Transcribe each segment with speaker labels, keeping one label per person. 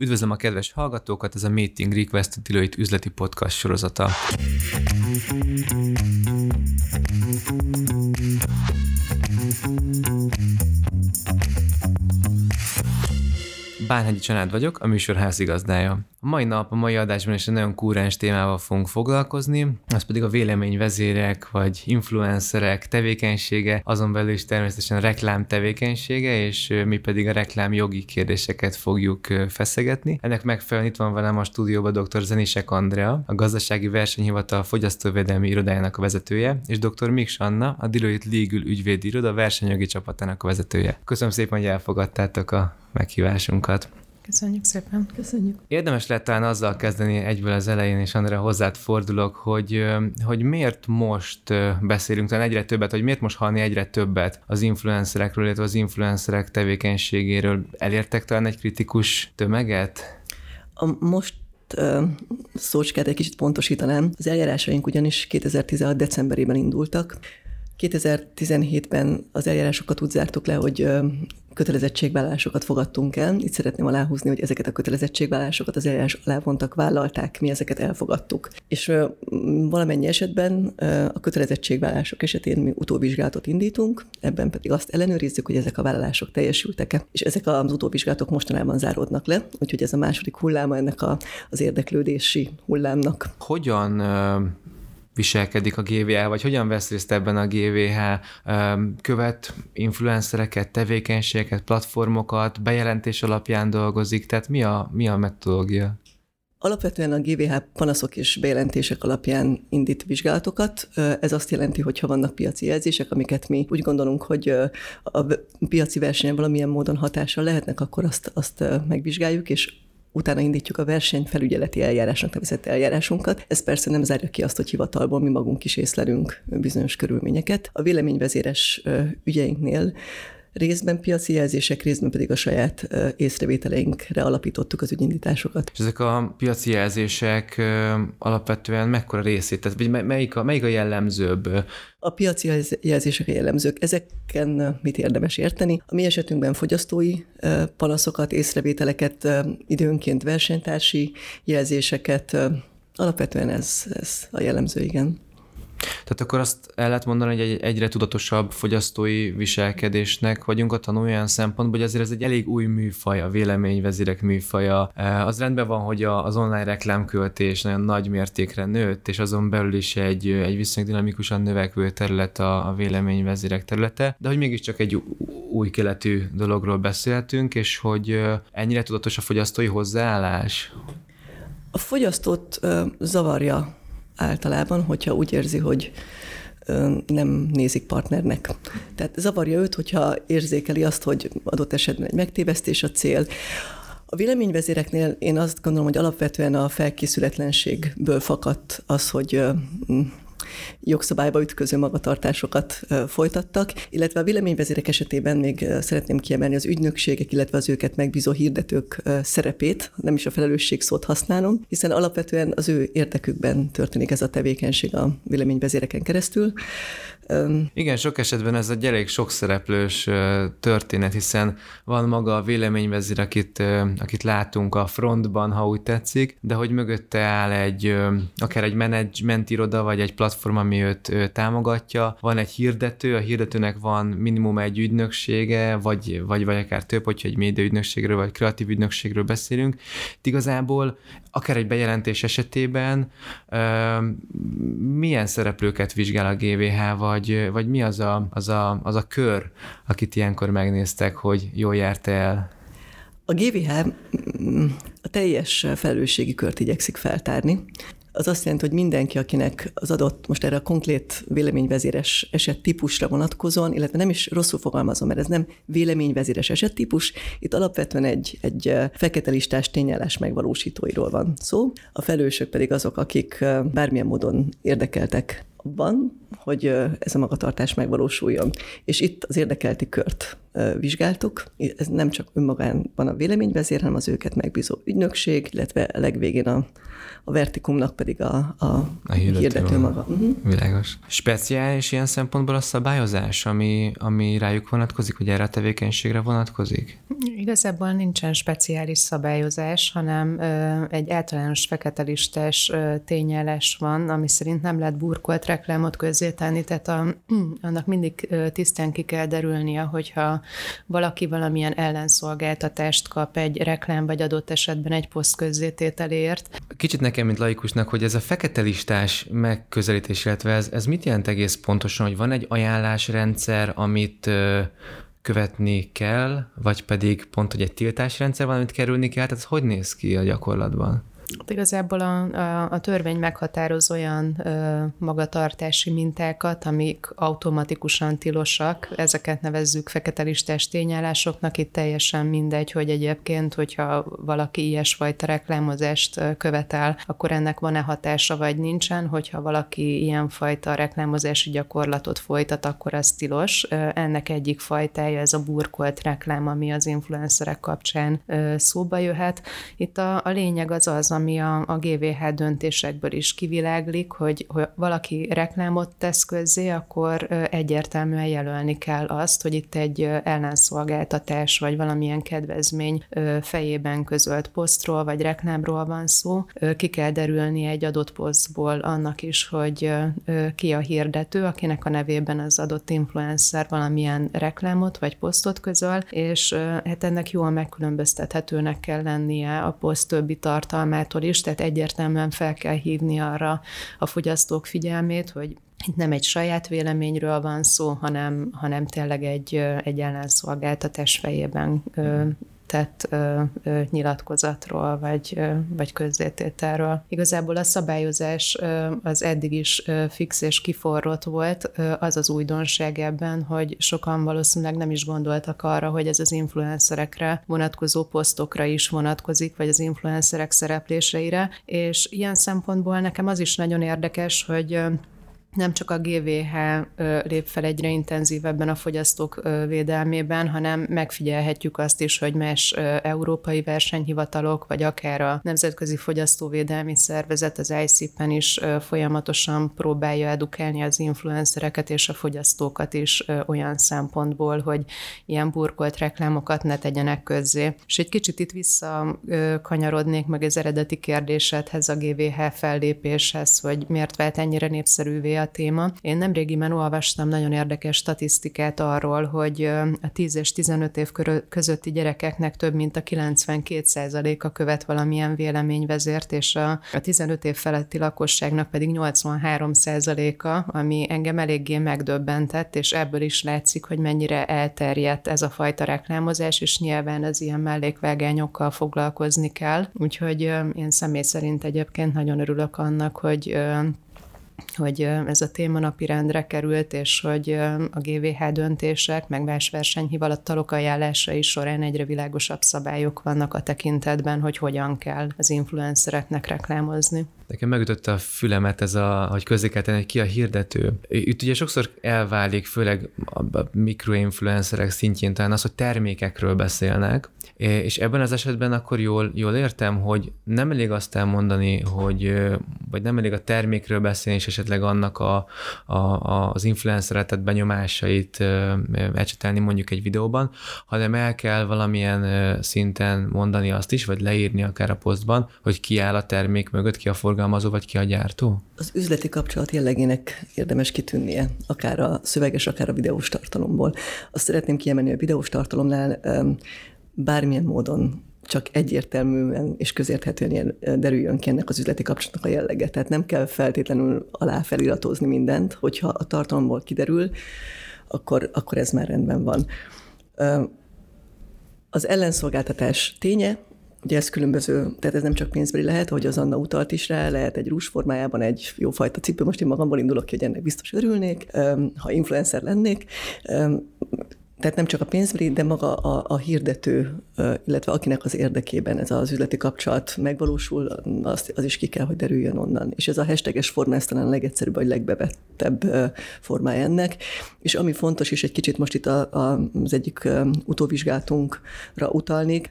Speaker 1: Üdvözlöm a kedves hallgatókat, ez a Meeting Request Deloitte üzleti podcast sorozata. Bánhegyi Csanád vagyok, a műsor házigazdája. A mai nap, a mai adásban is egy nagyon kúrens témával fogunk foglalkozni, az pedig a véleményvezérek vagy influencerek tevékenysége, azon belül is természetesen a reklám tevékenysége, és mi pedig a reklám jogi kérdéseket fogjuk feszegetni. Ennek megfelelően itt van velem a stúdióban dr. Zenisek Andrea, a Gazdasági Versenyhivatal Fogyasztóvédelmi Irodájának a vezetője, és dr. Miks Anna, a Deloitte Legal ügyvédi iroda versenyjogi csapatának a vezetője. Köszönöm szépen, hogy elfogadtátok a meghívásunkat.
Speaker 2: Köszönjük szépen. Köszönjük.
Speaker 1: Érdemes lett talán azzal kezdeni egyből az elején, és Andrea hozzád fordulok, hogy, hogy miért most beszélünk talán egyre többet, hogy miért most hallni egyre többet az influencerekről, illetve az influencerek tevékenységéről. Elértek talán egy kritikus tömeget?
Speaker 2: A most szócskát egy kicsit pontosítanám. Az eljárásaink ugyanis 2016. decemberében indultak. 2017-ben az eljárásokat úgy zártuk le, hogy kötelezettségvállalásokat fogadtunk el. Itt szeretném aláhúzni, hogy ezeket a kötelezettségvállalásokat az eljárás alá vontak, vállalták, mi ezeket elfogadtuk. És valamennyi esetben a kötelezettségvállások esetén mi utóvizsgálatot indítunk, ebben pedig azt ellenőrizzük, hogy ezek a vállalások teljesültek-e. És ezek az utóvizsgálatok mostanában záródnak le, úgyhogy ez a második hulláma ennek a, az érdeklődési hullámnak.
Speaker 1: Hogyan viselkedik a GVH, vagy hogyan vesz részt ebben a GVH, követ influencereket, tevékenységeket, platformokat, bejelentés alapján dolgozik, tehát mi a, mi a metodológia?
Speaker 2: Alapvetően a GVH panaszok és bejelentések alapján indít vizsgálatokat. Ez azt jelenti, hogy ha vannak piaci jelzések, amiket mi úgy gondolunk, hogy a piaci versenyen valamilyen módon hatással lehetnek, akkor azt, azt megvizsgáljuk, és utána indítjuk a versenyfelügyeleti eljárásnak nevezett eljárásunkat. Ez persze nem zárja ki azt, hogy hivatalból mi magunk is észlelünk bizonyos körülményeket. A véleményvezéres ügyeinknél részben piaci jelzések, részben pedig a saját észrevételeinkre alapítottuk az ügyindításokat.
Speaker 1: És ezek a piaci jelzések alapvetően mekkora részét, tehát melyik a, melyik a jellemzőbb?
Speaker 2: A piaci jelzések a jellemzők. Ezeken mit érdemes érteni? A mi esetünkben fogyasztói panaszokat, észrevételeket, időnként versenytársi jelzéseket, alapvetően ez, ez a jellemző, igen.
Speaker 1: Tehát akkor azt el lehet mondani, hogy egy egyre tudatosabb fogyasztói viselkedésnek vagyunk a tanulja olyan szempontból, hogy azért ez egy elég új műfaj, a véleményvezérek műfaja. E, az rendben van, hogy az online reklámköltés nagyon nagy mértékre nőtt, és azon belül is egy, egy viszonylag dinamikusan növekvő terület a, a véleményvezérek területe, de hogy mégiscsak egy új keletű dologról beszéltünk, és hogy ennyire tudatos a fogyasztói hozzáállás?
Speaker 2: A fogyasztót ö, zavarja általában, hogyha úgy érzi, hogy nem nézik partnernek. Tehát zavarja őt, hogyha érzékeli azt, hogy adott esetben egy megtévesztés a cél. A véleményvezéreknél én azt gondolom, hogy alapvetően a felkészületlenségből fakadt az, hogy jogszabályba ütköző magatartásokat folytattak, illetve a véleményvezérek esetében még szeretném kiemelni az ügynökségek, illetve az őket megbízó hirdetők szerepét, nem is a felelősség szót használom, hiszen alapvetően az ő érdekükben történik ez a tevékenység a véleményvezéreken keresztül.
Speaker 1: Igen, sok esetben ez egy elég sok szereplős történet, hiszen van maga a véleményvezér, akit, akit látunk a frontban, ha úgy tetszik, de hogy mögötte áll egy, akár egy menedzsment iroda, vagy egy platform, ami őt támogatja, van egy hirdető, a hirdetőnek van minimum egy ügynöksége, vagy, vagy, vagy akár több, hogyha egy média ügynökségről, vagy kreatív ügynökségről beszélünk. Itt igazából akár egy bejelentés esetében milyen szereplőket vizsgál a GVH, vagy, vagy mi az a, az, a, az a kör, akit ilyenkor megnéztek, hogy jól járt el?
Speaker 2: A GVH mm, a teljes felelősségi kört igyekszik feltárni az azt jelenti, hogy mindenki, akinek az adott, most erre a konkrét véleményvezéres eset típusra vonatkozóan, illetve nem is rosszul fogalmazom, mert ez nem véleményvezéres esettípus, itt alapvetően egy, egy fekete listás tényállás megvalósítóiról van szó. A felelősök pedig azok, akik bármilyen módon érdekeltek abban, hogy ez a magatartás megvalósuljon. És itt az érdekelti kört vizsgáltuk. Ez nem csak önmagában a véleményvezér, hanem az őket megbízó ügynökség, illetve legvégén a, a vertikumnak pedig a, a, a hirdető, hirdető maga. Uh-huh.
Speaker 1: Világos. Speciális ilyen szempontból a szabályozás, ami, ami rájuk vonatkozik, hogy erre a tevékenységre vonatkozik?
Speaker 3: Igazából nincsen speciális szabályozás, hanem ö, egy általános fekete listás ö, tényeles van, ami szerint nem lehet burkolt reklámot közzétenni, tehát a, annak mindig ö, tisztán ki kell derülnie, hogyha valaki valamilyen ellenszolgáltatást kap egy reklám, vagy adott esetben egy poszt közzétételért.
Speaker 1: Kicsit nekem, mint laikusnak, hogy ez a fekete listás megközelítés, illetve ez, ez mit jelent egész pontosan, hogy van egy ajánlásrendszer, amit követni kell, vagy pedig pont, hogy egy tiltásrendszer van, amit kerülni kell, tehát ez hogy néz ki a gyakorlatban?
Speaker 3: Hát igazából a, a, a törvény meghatároz olyan ö, magatartási mintákat, amik automatikusan tilosak, ezeket nevezzük fekete listás tényállásoknak, itt teljesen mindegy, hogy egyébként, hogyha valaki ilyesfajta reklámozást követel, akkor ennek van-e hatása, vagy nincsen, hogyha valaki ilyenfajta reklámozási gyakorlatot folytat, akkor az tilos. Ennek egyik fajtája ez a burkolt reklám, ami az influencerek kapcsán szóba jöhet. Itt a, a lényeg az az, ami a, a GVH döntésekből is kiviláglik, hogy, hogy valaki reklámot tesz közzé, akkor egyértelműen jelölni kell azt, hogy itt egy ellenszolgáltatás vagy valamilyen kedvezmény fejében közölt posztról vagy reklámról van szó. Ki kell derülni egy adott posztból annak is, hogy ki a hirdető, akinek a nevében az adott influencer valamilyen reklámot vagy posztot közöl, és hát ennek jól megkülönböztethetőnek kell lennie a poszt többi tartalmától is, tehát egyértelműen fel kell hívni arra a fogyasztók figyelmét, hogy itt nem egy saját véleményről van szó, hanem, hanem tényleg egy, egy ellenszolgáltatás fejében tett ö, ö, nyilatkozatról, vagy, ö, vagy közzétételről. Igazából a szabályozás ö, az eddig is ö, fix és kiforrott volt, ö, az az újdonság ebben, hogy sokan valószínűleg nem is gondoltak arra, hogy ez az influencerekre vonatkozó posztokra is vonatkozik, vagy az influencerek szerepléseire, és ilyen szempontból nekem az is nagyon érdekes, hogy nem csak a GVH lép fel egyre intenzívebben a fogyasztók védelmében, hanem megfigyelhetjük azt is, hogy más európai versenyhivatalok, vagy akár a Nemzetközi Fogyasztóvédelmi Szervezet, az ICP-en is folyamatosan próbálja edukálni az influencereket és a fogyasztókat is olyan szempontból, hogy ilyen burkolt reklámokat ne tegyenek közzé. És egy kicsit itt visszakanyarodnék meg az eredeti kérdésedhez, a GVH fellépéshez, hogy miért vált ennyire népszerűvé a téma. Én nemrégiben olvastam nagyon érdekes statisztikát arról, hogy a 10 és 15 év közötti gyerekeknek több mint a 92%-a követ valamilyen véleményvezért, és a, 15 év feletti lakosságnak pedig 83%-a, ami engem eléggé megdöbbentett, és ebből is látszik, hogy mennyire elterjedt ez a fajta reklámozás, és nyilván az ilyen mellékvágányokkal foglalkozni kell. Úgyhogy én személy szerint egyébként nagyon örülök annak, hogy hogy ez a téma napirendre került, és hogy a GVH döntések, meg más versenyhivatalok ajánlásai során egyre világosabb szabályok vannak a tekintetben, hogy hogyan kell az influencereknek reklámozni.
Speaker 1: Nekem megütötte a fülemet ez a, hogy közzé kell tenni, hogy ki a hirdető. Itt ugye sokszor elválik, főleg a mikroinfluencerek szintjén talán az, hogy termékekről beszélnek, és ebben az esetben akkor jól, jól értem, hogy nem elég azt elmondani, hogy, vagy nem elég a termékről beszélni, és esetleg annak a, a, az influenceretet benyomásait ecsetelni mondjuk egy videóban, hanem el kell valamilyen szinten mondani azt is, vagy leírni akár a posztban, hogy ki áll a termék mögött, ki a forgalmazó, vagy ki a gyártó?
Speaker 2: Az üzleti kapcsolat jellegének érdemes kitűnnie, akár a szöveges, akár a videós tartalomból. Azt szeretném kiemelni, hogy a videós tartalomnál bármilyen módon csak egyértelműen és közérthetően derüljön ki ennek az üzleti kapcsolatnak a jellege. Tehát nem kell feltétlenül alá feliratozni mindent, hogyha a tartalomból kiderül, akkor, akkor ez már rendben van. Az ellenszolgáltatás ténye, Ugye ez különböző, tehát ez nem csak pénzbeli lehet, hogy az Anna utalt is rá, lehet egy rús formájában egy jófajta cipő. Most én magamból indulok ki, hogy ennek biztos örülnék, ha influencer lennék tehát nem csak a pénzbeli, de maga a, a hirdető, illetve akinek az érdekében ez az üzleti kapcsolat megvalósul, az, az is ki kell, hogy derüljön onnan. És ez a hashtages forma, ez talán a legegyszerűbb, vagy legbevettebb formája ennek. És ami fontos, és egy kicsit most itt a, a, az egyik utóvizsgátunkra utalnék,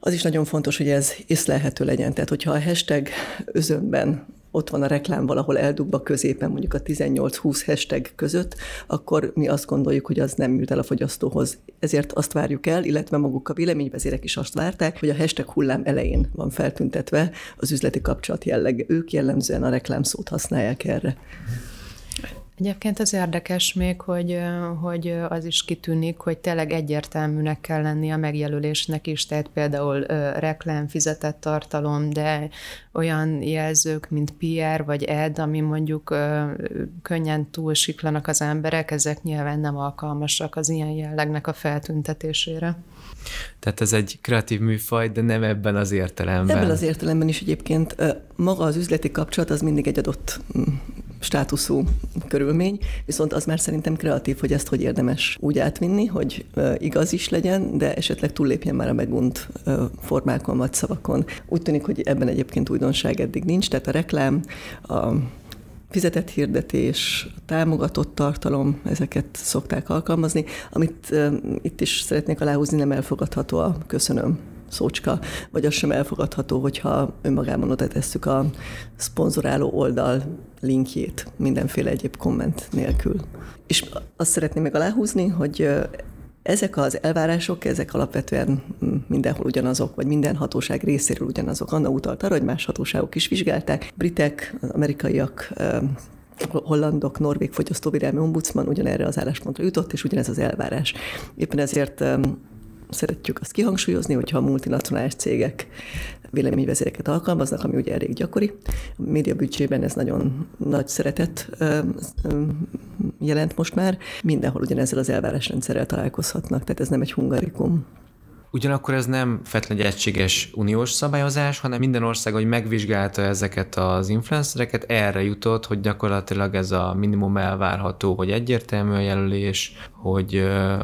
Speaker 2: az is nagyon fontos, hogy ez észlelhető legyen. Tehát, hogyha a hashtag özönben ott van a reklám valahol eldugva középen, mondjuk a 18-20 hashtag között, akkor mi azt gondoljuk, hogy az nem jut el a fogyasztóhoz. Ezért azt várjuk el, illetve maguk a véleményvezérek is azt várták, hogy a hashtag hullám elején van feltüntetve az üzleti kapcsolat jellege. Ők jellemzően a reklámszót használják erre.
Speaker 3: Egyébként az érdekes még, hogy, hogy az is kitűnik, hogy tényleg egyértelműnek kell lenni a megjelölésnek is, tehát például reklám, fizetett tartalom, de olyan jelzők, mint PR vagy ed, ami mondjuk könnyen túlsiklanak az emberek, ezek nyilván nem alkalmasak az ilyen jellegnek a feltüntetésére.
Speaker 1: Tehát ez egy kreatív műfaj, de nem ebben az értelemben.
Speaker 2: Ebben az értelemben is egyébként maga az üzleti kapcsolat az mindig egy adott mm, státuszú körülmény, viszont az már szerintem kreatív, hogy ezt hogy érdemes úgy átvinni, hogy igaz is legyen, de esetleg túllépjen már a megunt formákon vagy szavakon. Úgy tűnik, hogy ebben egyébként újdonság eddig nincs, tehát a reklám, a fizetett hirdetés, támogatott tartalom, ezeket szokták alkalmazni. Amit itt is szeretnék aláhúzni, nem elfogadható a köszönöm szócska, vagy az sem elfogadható, hogyha önmagában oda tesszük a szponzoráló oldal linkjét mindenféle egyéb komment nélkül. És azt szeretném meg aláhúzni, hogy ezek az elvárások, ezek alapvetően mindenhol ugyanazok, vagy minden hatóság részéről ugyanazok. Anna utalt arra, hogy más hatóságok is vizsgálták. Britek, amerikaiak, hollandok, norvég fogyasztóvédelmi ombudsman ugyanerre az álláspontra jutott, és ugyanez az elvárás. Éppen ezért szeretjük azt kihangsúlyozni, hogyha a multinacionális cégek véleményvezéreket alkalmaznak, ami ugye elég gyakori. A médiabüdzsében ez nagyon nagy szeretet jelent most már. Mindenhol ugyanezzel az elvárásrendszerrel találkozhatnak, tehát ez nem egy hungarikum.
Speaker 1: Ugyanakkor ez nem feltétlenül egy egységes uniós szabályozás, hanem minden ország, hogy megvizsgálta ezeket az influencereket, erre jutott, hogy gyakorlatilag ez a minimum elvárható, hogy egyértelmű a jelölés, hogy uh,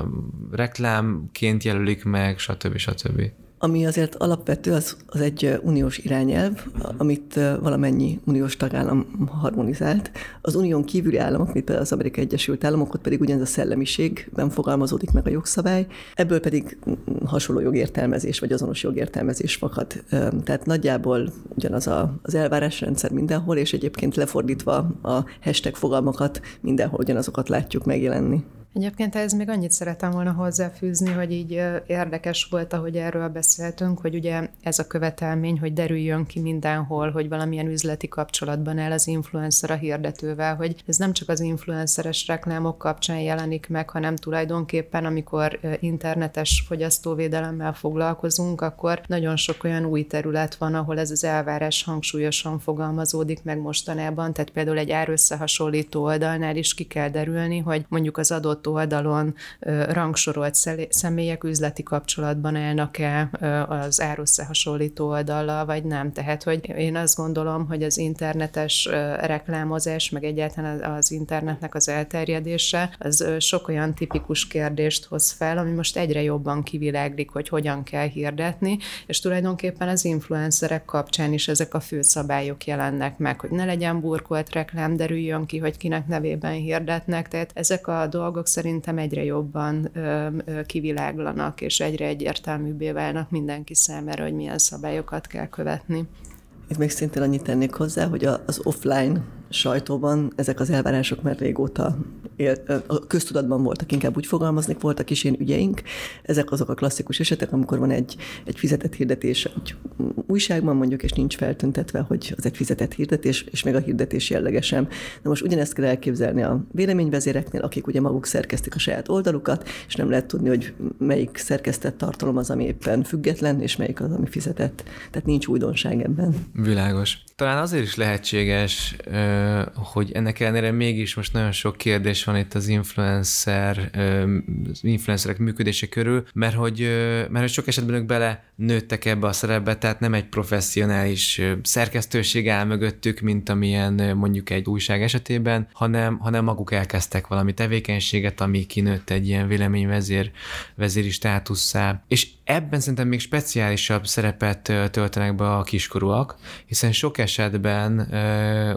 Speaker 1: reklámként jelölik meg, stb. stb.
Speaker 2: Ami azért alapvető, az, az egy uniós irányelv, amit valamennyi uniós tagállam harmonizált. Az unión kívüli államok, mint például az Amerikai Egyesült Államok, ott pedig ugyanez a szellemiségben fogalmazódik meg a jogszabály, ebből pedig hasonló jogértelmezés, vagy azonos jogértelmezés fakad. Tehát nagyjából ugyanaz a, az elvárásrendszer mindenhol, és egyébként lefordítva a hashtag fogalmakat mindenhol ugyanazokat látjuk megjelenni.
Speaker 3: Egyébként ez még annyit szeretem volna hozzáfűzni, hogy így érdekes volt, ahogy erről beszéltünk, hogy ugye ez a követelmény, hogy derüljön ki mindenhol, hogy valamilyen üzleti kapcsolatban el az influencer a hirdetővel, hogy ez nem csak az influenceres reklámok kapcsán jelenik meg, hanem tulajdonképpen, amikor internetes fogyasztóvédelemmel foglalkozunk, akkor nagyon sok olyan új terület van, ahol ez az elvárás hangsúlyosan fogalmazódik meg mostanában, tehát például egy árösszehasonlító oldalnál is ki kell derülni, hogy mondjuk az adott adott oldalon rangsorolt személyek üzleti kapcsolatban állnak-e az árösszehasonlító oldallal, vagy nem. Tehát, hogy én azt gondolom, hogy az internetes reklámozás, meg egyáltalán az internetnek az elterjedése, az sok olyan tipikus kérdést hoz fel, ami most egyre jobban kiviláglik, hogy hogyan kell hirdetni, és tulajdonképpen az influencerek kapcsán is ezek a fő szabályok jelennek meg, hogy ne legyen burkolt reklám, derüljön ki, hogy kinek nevében hirdetnek, tehát ezek a dolgok szerintem egyre jobban kiviláglanak, és egyre egyértelműbbé válnak mindenki számára, hogy milyen szabályokat kell követni.
Speaker 2: Itt még szintén annyit tennék hozzá, hogy az offline sajtóban ezek az elvárások már régóta él, a köztudatban voltak, inkább úgy fogalmaznék, voltak is ilyen ügyeink. Ezek azok a klasszikus esetek, amikor van egy, egy fizetett hirdetés egy újságban mondjuk, és nincs feltüntetve, hogy az egy fizetett hirdetés, és még a hirdetés jellegesen. Na most ugyanezt kell elképzelni a véleményvezéreknél, akik ugye maguk szerkesztik a saját oldalukat, és nem lehet tudni, hogy melyik szerkesztett tartalom az, ami éppen független, és melyik az, ami fizetett. Tehát nincs újdonság ebben.
Speaker 1: Világos. Talán azért is lehetséges, hogy ennek ellenére mégis most nagyon sok kérdés van itt az influencer, influencerek működése körül, mert hogy, mert hogy sok esetben ők bele nőttek ebbe a szerepbe, tehát nem egy professzionális szerkesztőség áll mögöttük, mint amilyen mondjuk egy újság esetében, hanem, hanem maguk elkezdtek valami tevékenységet, ami kinőtt egy ilyen véleményvezér vezéri státusszá. És ebben szerintem még speciálisabb szerepet töltenek be a kiskorúak, hiszen sok esetben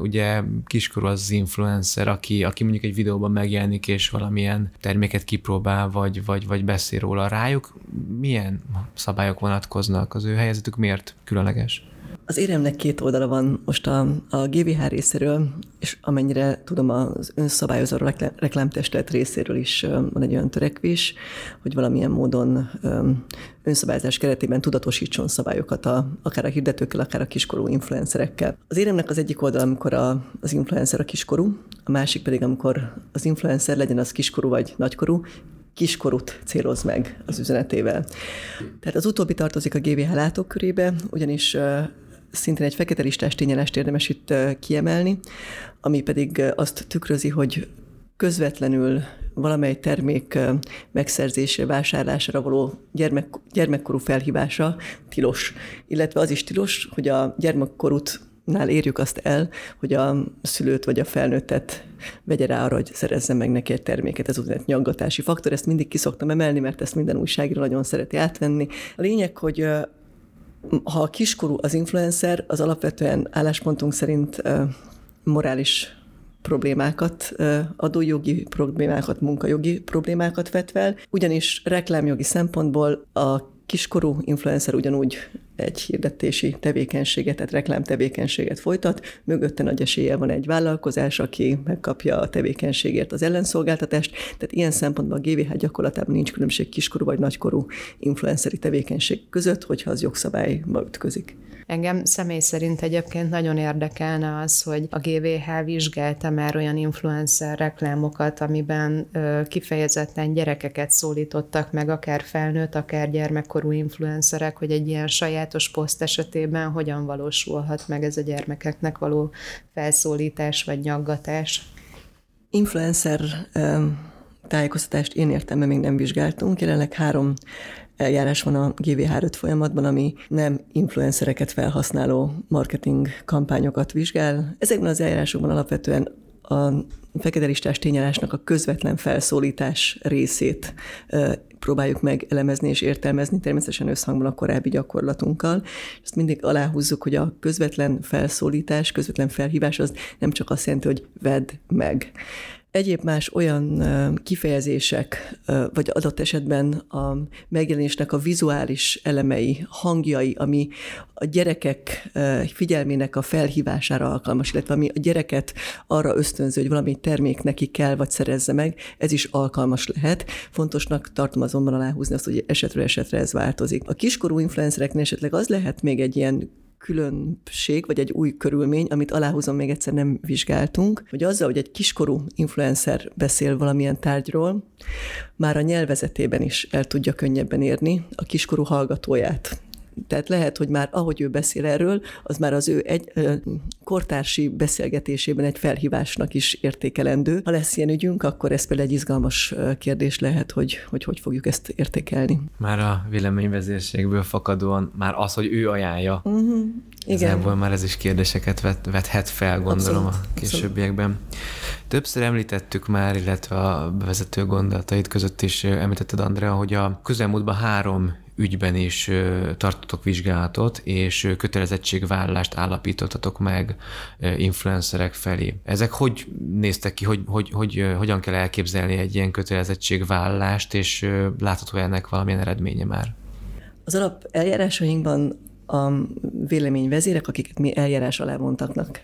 Speaker 1: ugye kiskorú az, az influencer, aki, aki mondjuk egy videóban megjelenik, és valamilyen terméket kipróbál, vagy, vagy, vagy beszél róla rájuk. Milyen szabályok vonatkoznak? Az ő helyzetük miért különleges?
Speaker 2: Az éremnek két oldala van most a, a GVH részéről, és amennyire tudom, az önszabályozó reklámtestület részéről is van egy olyan törekvés, hogy valamilyen módon önszabályozás keretében tudatosítson szabályokat a, akár a hirdetőkkel, akár a kiskorú influencerekkel. Az éremnek az egyik oldala, amikor a, az influencer a kiskorú, a másik pedig, amikor az influencer legyen az kiskorú vagy nagykorú, kiskorút céloz meg az üzenetével. Tehát az utóbbi tartozik a GVH látókörébe, ugyanis szintén egy fekete listás tényelest érdemes itt kiemelni, ami pedig azt tükrözi, hogy közvetlenül valamely termék megszerzésre, vásárlására való gyermek, gyermekkorú felhívása tilos. Illetve az is tilos, hogy a gyermekkorút nál érjük azt el, hogy a szülőt vagy a felnőttet vegye rá arra, hogy szerezze meg neki egy terméket, ez úgynevezett nyaggatási faktor, ezt mindig kiszoktam emelni, mert ezt minden újságíró nagyon szereti átvenni. A lényeg, hogy ha a kiskorú az influencer, az alapvetően álláspontunk szerint morális problémákat, adójogi problémákat, munkajogi problémákat vet fel, ugyanis reklámjogi szempontból a kiskorú influencer ugyanúgy egy hirdetési tevékenységet, tehát reklámtevékenységet folytat, mögötte nagy esélye van egy vállalkozás, aki megkapja a tevékenységért az ellenszolgáltatást, tehát ilyen szempontból a GVH gyakorlatában nincs különbség kiskorú vagy nagykorú influenceri tevékenység között, hogyha az jogszabályba ütközik.
Speaker 3: Engem személy szerint egyébként nagyon érdekelne az, hogy a GVH vizsgálta már olyan influencer reklámokat, amiben kifejezetten gyerekeket szólítottak meg, akár felnőtt, akár gyermekkorú influencerek, hogy egy ilyen sajátos poszt esetében hogyan valósulhat meg ez a gyermekeknek való felszólítás vagy nyaggatás.
Speaker 2: Influencer tájékoztatást én értem, még nem vizsgáltunk. Jelenleg három eljárás van a GV3 folyamatban, ami nem influencereket felhasználó marketing kampányokat vizsgál. Ezekben az eljárásokban alapvetően a fekete listás tényállásnak a közvetlen felszólítás részét próbáljuk meg elemezni és értelmezni, természetesen összhangban a korábbi gyakorlatunkkal. Ezt mindig aláhúzzuk, hogy a közvetlen felszólítás, közvetlen felhívás az nem csak azt jelenti, hogy vedd meg. Egyéb más olyan kifejezések, vagy adott esetben a megjelenésnek a vizuális elemei, hangjai, ami a gyerekek figyelmének a felhívására alkalmas, illetve ami a gyereket arra ösztönző, hogy valami termék neki kell, vagy szerezze meg, ez is alkalmas lehet. Fontosnak tartom azonban aláhúzni azt, hogy esetről esetre ez változik. A kiskorú influencereknél esetleg az lehet még egy ilyen különbség, vagy egy új körülmény, amit aláhúzom, még egyszer nem vizsgáltunk, hogy azzal, hogy egy kiskorú influencer beszél valamilyen tárgyról, már a nyelvezetében is el tudja könnyebben érni a kiskorú hallgatóját. Tehát lehet, hogy már ahogy ő beszél erről, az már az ő egy ö, kortársi beszélgetésében egy felhívásnak is értékelendő. Ha lesz ilyen ügyünk, akkor ez például egy izgalmas kérdés lehet, hogy hogy, hogy fogjuk ezt értékelni.
Speaker 1: Már a véleményvezérségből fakadóan már az, hogy ő ajánlja.
Speaker 2: Uh-huh. Igen.
Speaker 1: Ebből már ez is kérdéseket vet, vethet fel, gondolom abszolút, a későbbiekben. Abszolút. Többször említettük már, illetve a bevezető gondolatait között is említetted, Andrea, hogy a közelmúltban három ügyben is tartotok vizsgálatot, és kötelezettségvállalást állapítottatok meg influencerek felé. Ezek hogy néztek ki, hogy, hogy, hogy hogyan kell elképzelni egy ilyen kötelezettségvállalást, és látható ennek valamilyen eredménye már?
Speaker 2: Az alap eljárásainkban a véleményvezérek, akiket mi eljárás alá vontaknak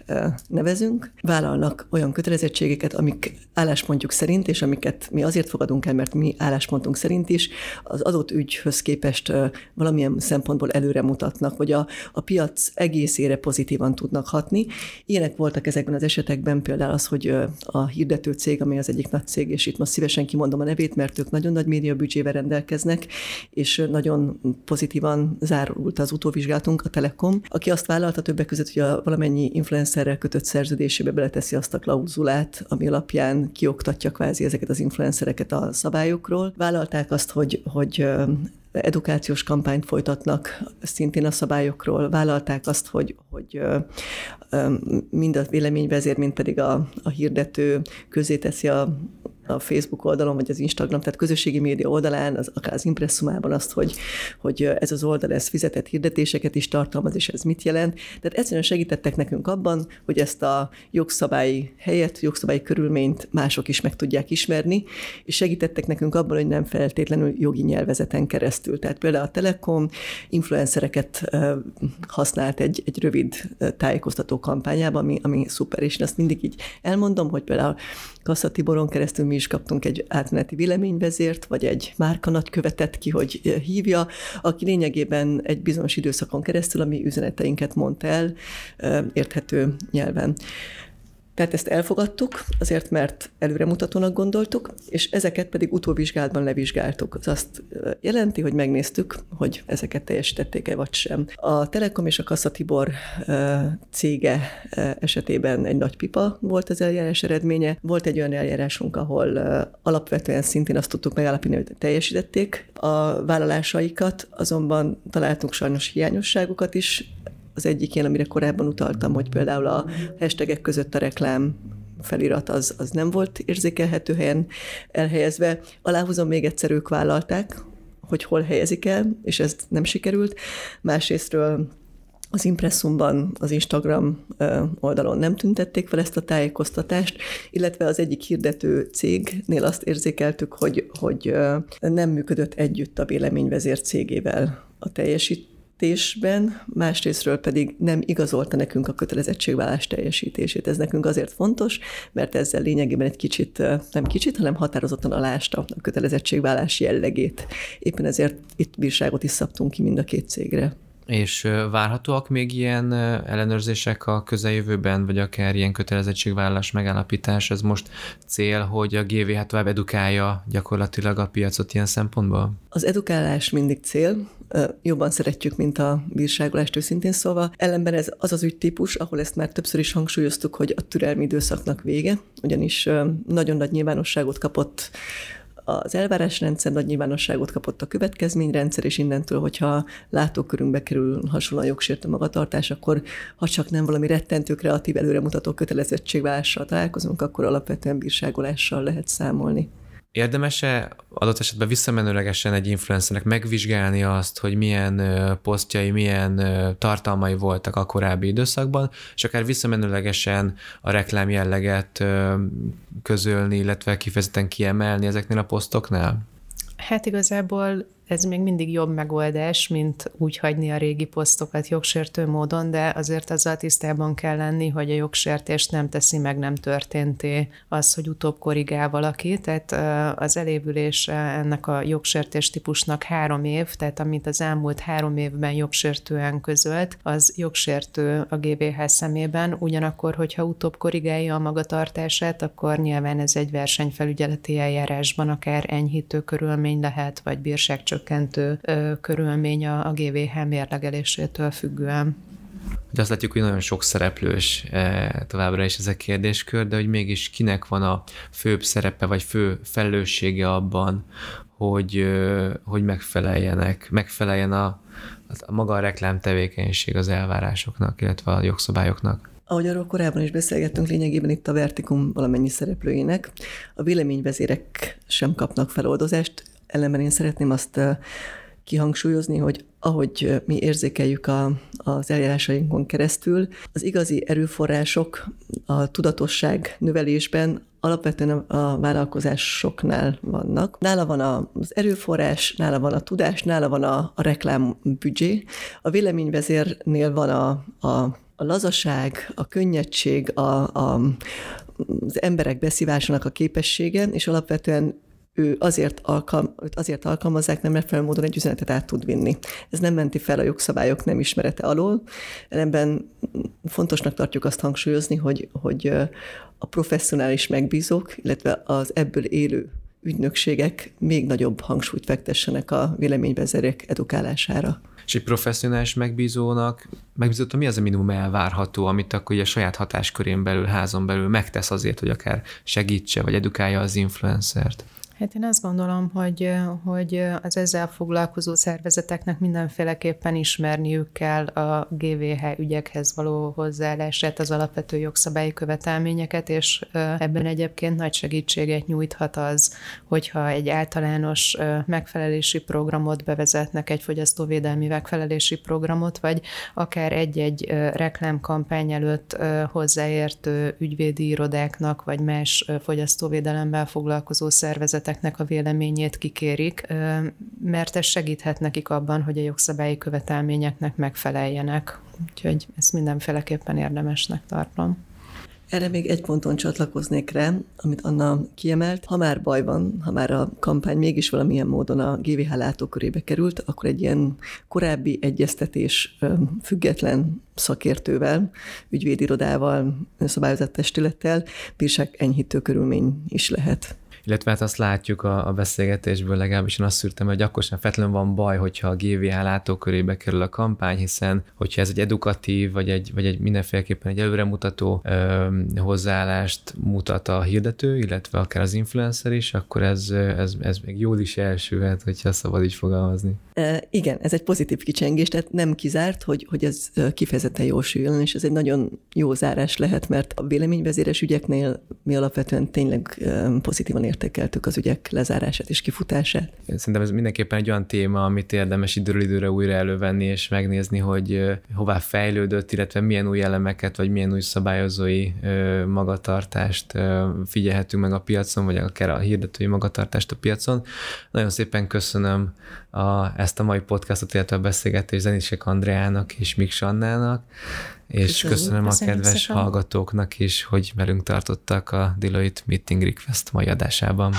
Speaker 2: nevezünk, vállalnak olyan kötelezettségeket, amik álláspontjuk szerint, és amiket mi azért fogadunk el, mert mi álláspontunk szerint is az adott ügyhöz képest valamilyen szempontból előre mutatnak, vagy a, a piac egészére pozitívan tudnak hatni. Ilyenek voltak ezekben az esetekben például az, hogy a hirdető cég, ami az egyik nagy cég, és itt most szívesen kimondom a nevét, mert ők nagyon nagy média büdzsével rendelkeznek, és nagyon pozitívan zárult az utóvizsgálat vizsgáltunk, a Telekom, aki azt vállalta többek között, hogy a valamennyi influencerrel kötött szerződésébe beleteszi azt a klauzulát, ami alapján kioktatja kvázi ezeket az influencereket a szabályokról. Vállalták azt, hogy, hogy edukációs kampányt folytatnak szintén a szabályokról, vállalták azt, hogy, hogy mind a véleményvezér, mind pedig a, a hirdető közé teszi a a Facebook oldalon, vagy az Instagram, tehát közösségi média oldalán, az, akár az impresszumában azt, hogy, hogy ez az oldal ez fizetett hirdetéseket is tartalmaz, és ez mit jelent. Tehát egyszerűen segítettek nekünk abban, hogy ezt a jogszabályi helyet, jogszabályi körülményt mások is meg tudják ismerni, és segítettek nekünk abban, hogy nem feltétlenül jogi nyelvezeten keresztül. Tehát például a Telekom influencereket használt egy, egy rövid tájékoztató kampányában, ami, ami szuper, és én azt mindig így elmondom, hogy például Kassa Tiboron keresztül mi is kaptunk egy átmeneti véleményvezért, vagy egy márka nagykövetet ki, hogy hívja, aki lényegében egy bizonyos időszakon keresztül a mi üzeneteinket mondta el érthető nyelven. Tehát ezt elfogadtuk, azért mert előremutatónak gondoltuk, és ezeket pedig utóvizsgálatban levizsgáltuk. Az azt jelenti, hogy megnéztük, hogy ezeket teljesítették-e vagy sem. A Telekom és a Kassa Tibor cége esetében egy nagy pipa volt az eljárás eredménye. Volt egy olyan eljárásunk, ahol alapvetően szintén azt tudtuk megállapítani, hogy teljesítették a vállalásaikat, azonban találtunk sajnos hiányosságokat is, az egyik ilyen, amire korábban utaltam, hogy például a hashtagek között a reklám felirat az, az nem volt érzékelhető helyen elhelyezve. Aláhúzom még egyszer, ők vállalták, hogy hol helyezik el, és ez nem sikerült. Másrésztről az impresszumban, az Instagram oldalon nem tüntették fel ezt a tájékoztatást, illetve az egyik hirdető cégnél azt érzékeltük, hogy, hogy nem működött együtt a véleményvezér cégével a teljesít, teljesítésben, másrésztről pedig nem igazolta nekünk a kötelezettségvállás teljesítését. Ez nekünk azért fontos, mert ezzel lényegében egy kicsit, nem kicsit, hanem határozottan alásta a kötelezettségvállás jellegét. Éppen ezért itt bírságot is szabtunk ki mind a két cégre.
Speaker 1: És várhatóak még ilyen ellenőrzések a közeljövőben, vagy akár ilyen kötelezettségvállalás megállapítás? Ez most cél, hogy a GVH tovább edukálja gyakorlatilag a piacot ilyen szempontból?
Speaker 2: Az edukálás mindig cél, jobban szeretjük, mint a bírságolást őszintén szólva. Ellenben ez az az ügytípus, ahol ezt már többször is hangsúlyoztuk, hogy a türelmi időszaknak vége, ugyanis nagyon nagy nyilvánosságot kapott az elvárásrendszer nagy nyilvánosságot kapott a következményrendszer, és innentől, hogyha látókörünkbe kerül hasonlóan jogsértő magatartás, akkor ha csak nem valami rettentő, kreatív, előremutató kötelezettségválással találkozunk, akkor alapvetően bírságolással lehet számolni.
Speaker 1: Érdemes-e adott esetben visszamenőlegesen egy influencernek megvizsgálni azt, hogy milyen posztjai, milyen tartalmai voltak a korábbi időszakban, és akár visszamenőlegesen a reklám jelleget közölni, illetve kifejezetten kiemelni ezeknél a posztoknál?
Speaker 3: Hát igazából ez még mindig jobb megoldás, mint úgy hagyni a régi posztokat jogsértő módon, de azért azzal tisztában kell lenni, hogy a jogsértést nem teszi meg, nem történté az, hogy utóbb korrigál valaki. Tehát az elévülés ennek a jogsértés típusnak három év, tehát amit az elmúlt három évben jogsértően közölt, az jogsértő a GBH szemében, ugyanakkor, hogyha utóbb korrigálja a magatartását, akkor nyilván ez egy versenyfelügyeleti eljárásban akár enyhítő körülmény lehet, vagy bírságcsökkentés csökkentő körülmény a, a GVH mérlegelésétől függően.
Speaker 1: De azt látjuk, hogy nagyon sok szereplős e, továbbra is ez a kérdéskör, de hogy mégis kinek van a főbb szerepe, vagy fő felelőssége abban, hogy, hogy megfeleljenek, megfeleljen a, a maga a reklám tevékenység az elvárásoknak, illetve a jogszabályoknak.
Speaker 2: Ahogy arról korábban is beszélgettünk, lényegében itt a Vertikum valamennyi szereplőinek. A véleményvezérek sem kapnak feloldozást, ellenben én szeretném azt kihangsúlyozni, hogy ahogy mi érzékeljük a, az eljárásainkon keresztül, az igazi erőforrások a tudatosság növelésben alapvetően a vállalkozásoknál vannak. Nála van az erőforrás, nála van a tudás, nála van a, a reklámbüdzsé. A véleményvezérnél van a, a, a lazaság, a könnyedség, a, a, az emberek beszívásának a képessége, és alapvetően ő azért, alkalm, azért alkalmazzák, nem megfelelő módon egy üzenetet át tud vinni. Ez nem menti fel a jogszabályok nem ismerete alól, ellenben fontosnak tartjuk azt hangsúlyozni, hogy, hogy a professzionális megbízók, illetve az ebből élő ügynökségek még nagyobb hangsúlyt fektessenek a véleményvezérek edukálására.
Speaker 1: És egy professzionális megbízónak, megbízótól mi az a minimum elvárható, amit akkor ugye a saját hatáskörén belül, házon belül megtesz azért, hogy akár segítse, vagy edukálja az influencert?
Speaker 3: Hát én azt gondolom, hogy, hogy az ezzel foglalkozó szervezeteknek mindenféleképpen ismerniük kell a GVH ügyekhez való hozzáállását, az alapvető jogszabályi követelményeket, és ebben egyébként nagy segítséget nyújthat az, hogyha egy általános megfelelési programot bevezetnek, egy fogyasztóvédelmi megfelelési programot, vagy akár egy-egy reklámkampány előtt hozzáértő ügyvédi irodáknak, vagy más fogyasztóvédelemmel foglalkozó szervezetek szervezeteknek a véleményét kikérik, mert ez segíthet nekik abban, hogy a jogszabályi követelményeknek megfeleljenek. Úgyhogy ezt mindenféleképpen érdemesnek tartom.
Speaker 2: Erre még egy ponton csatlakoznék rá, amit Anna kiemelt. Ha már baj van, ha már a kampány mégis valamilyen módon a GVH látókörébe került, akkor egy ilyen korábbi egyeztetés független szakértővel, ügyvédirodával, szabályozott testülettel bírság enyhítő körülmény is lehet
Speaker 1: illetve hát azt látjuk a, a beszélgetésből, legalábbis én azt szűrtem, hogy akkor sem feltétlenül van baj, hogyha a GVH látókörébe kerül a kampány, hiszen hogyha ez egy edukatív, vagy egy, vagy egy mindenféleképpen egy előremutató ö, hozzáállást mutat a hirdető, illetve akár az influencer is, akkor ez, ez, ez még jól is elsülhet, hogyha szabad így fogalmazni.
Speaker 2: E, igen, ez egy pozitív kicsengés, tehát nem kizárt, hogy, hogy ez kifejezetten jól süljen, és ez egy nagyon jó zárás lehet, mert a véleményvezéres ügyeknél mi alapvetően tényleg pozitívan értékeltük az ügyek lezárását és kifutását.
Speaker 1: Szerintem ez mindenképpen egy olyan téma, amit érdemes időről időre újra elővenni és megnézni, hogy hová fejlődött, illetve milyen új elemeket, vagy milyen új szabályozói magatartást figyelhetünk meg a piacon, vagy akár a hirdetői magatartást a piacon. Nagyon szépen köszönöm a, ezt a mai podcastot, illetve a beszélgetést Zenisek Andreának és Mik Sannának, és köszönöm, köszönöm a kedves szépen. hallgatóknak is, hogy velünk tartottak a Deloitte Meeting Request mai adásában.